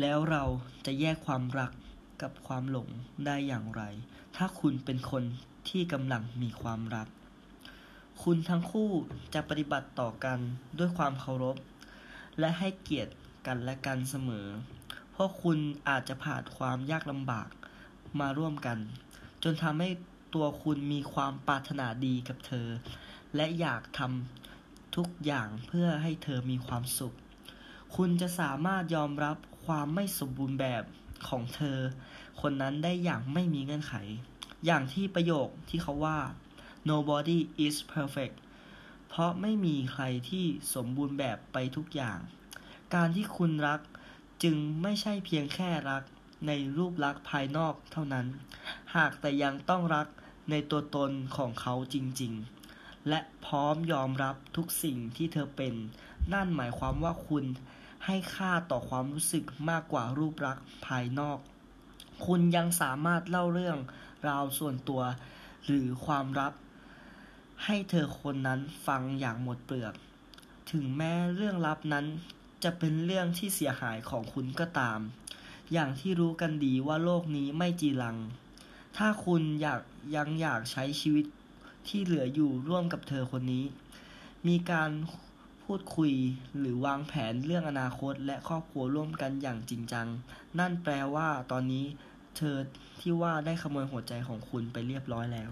แล้วเราจะแยกความรักกับความหลงได้อย่างไร ถ้าคุณเป็นคนที่กำลังมีความรัก คุณทั้งคู่จะปฏิบัติต่อกันด้วยความเคารพ และให้เกียรติกันและกันเสมอ เพราะคุณอาจจะผ่านความยากลำบากมาร่วมกัน จนทำให้ตัวคุณมีความปรารถนาดีกับเธอ และอยากทำทุกอย่างเพื่อให้เธอมีความสุข คุณจะสามารถยอมรับความไม่สมบูรณ์แบบของเธอ คนนั้นได้อย่างไม่มีเงื่อนไข อย่างที่ประโยคที่เขาว่า nobody is perfect เพราะไม่มีใครที่สมบูรณ์แบบไปทุกอย่าง การที่คุณรักจึงไม่ใช่เพียงแค่รักในรูปลักษณ์ภายนอกเท่านั้น หากแต่ยังต้องรักในตัวตนของเขาจริงๆ และพร้อมยอมรับทุกสิ่งที่เธอเป็น นั่นหมายความว่าคุณ ให้ค่าต่อความรู้สึกมากกว่ารูปลักษณ์ภายนอก คุณยังสามารถเล่าเรื่องราวส่วนตัว หรือความลับให้เธอคนนั้นฟังอย่างหมดเปลือก ถึงแม้เรื่องลับนั้นจะเป็นเรื่องที่เสียหายของคุณก็ตาม อย่างที่รู้กันดีว่าโลกนี้ไม่จีรัง ถ้าคุณอยากยังอยากใช้ชีวิตที่เหลืออยู่ร่วมกับเธอคนนี้ มีการ พูดคุยหรือวางแผนเรื่องอนาคตและครอบครัวร่วมกันอย่างจริงจัง นั่นแปลว่าตอนนี้เธอที่ว่าได้ขโมยหัวใจของคุณไปเรียบร้อยแล้ว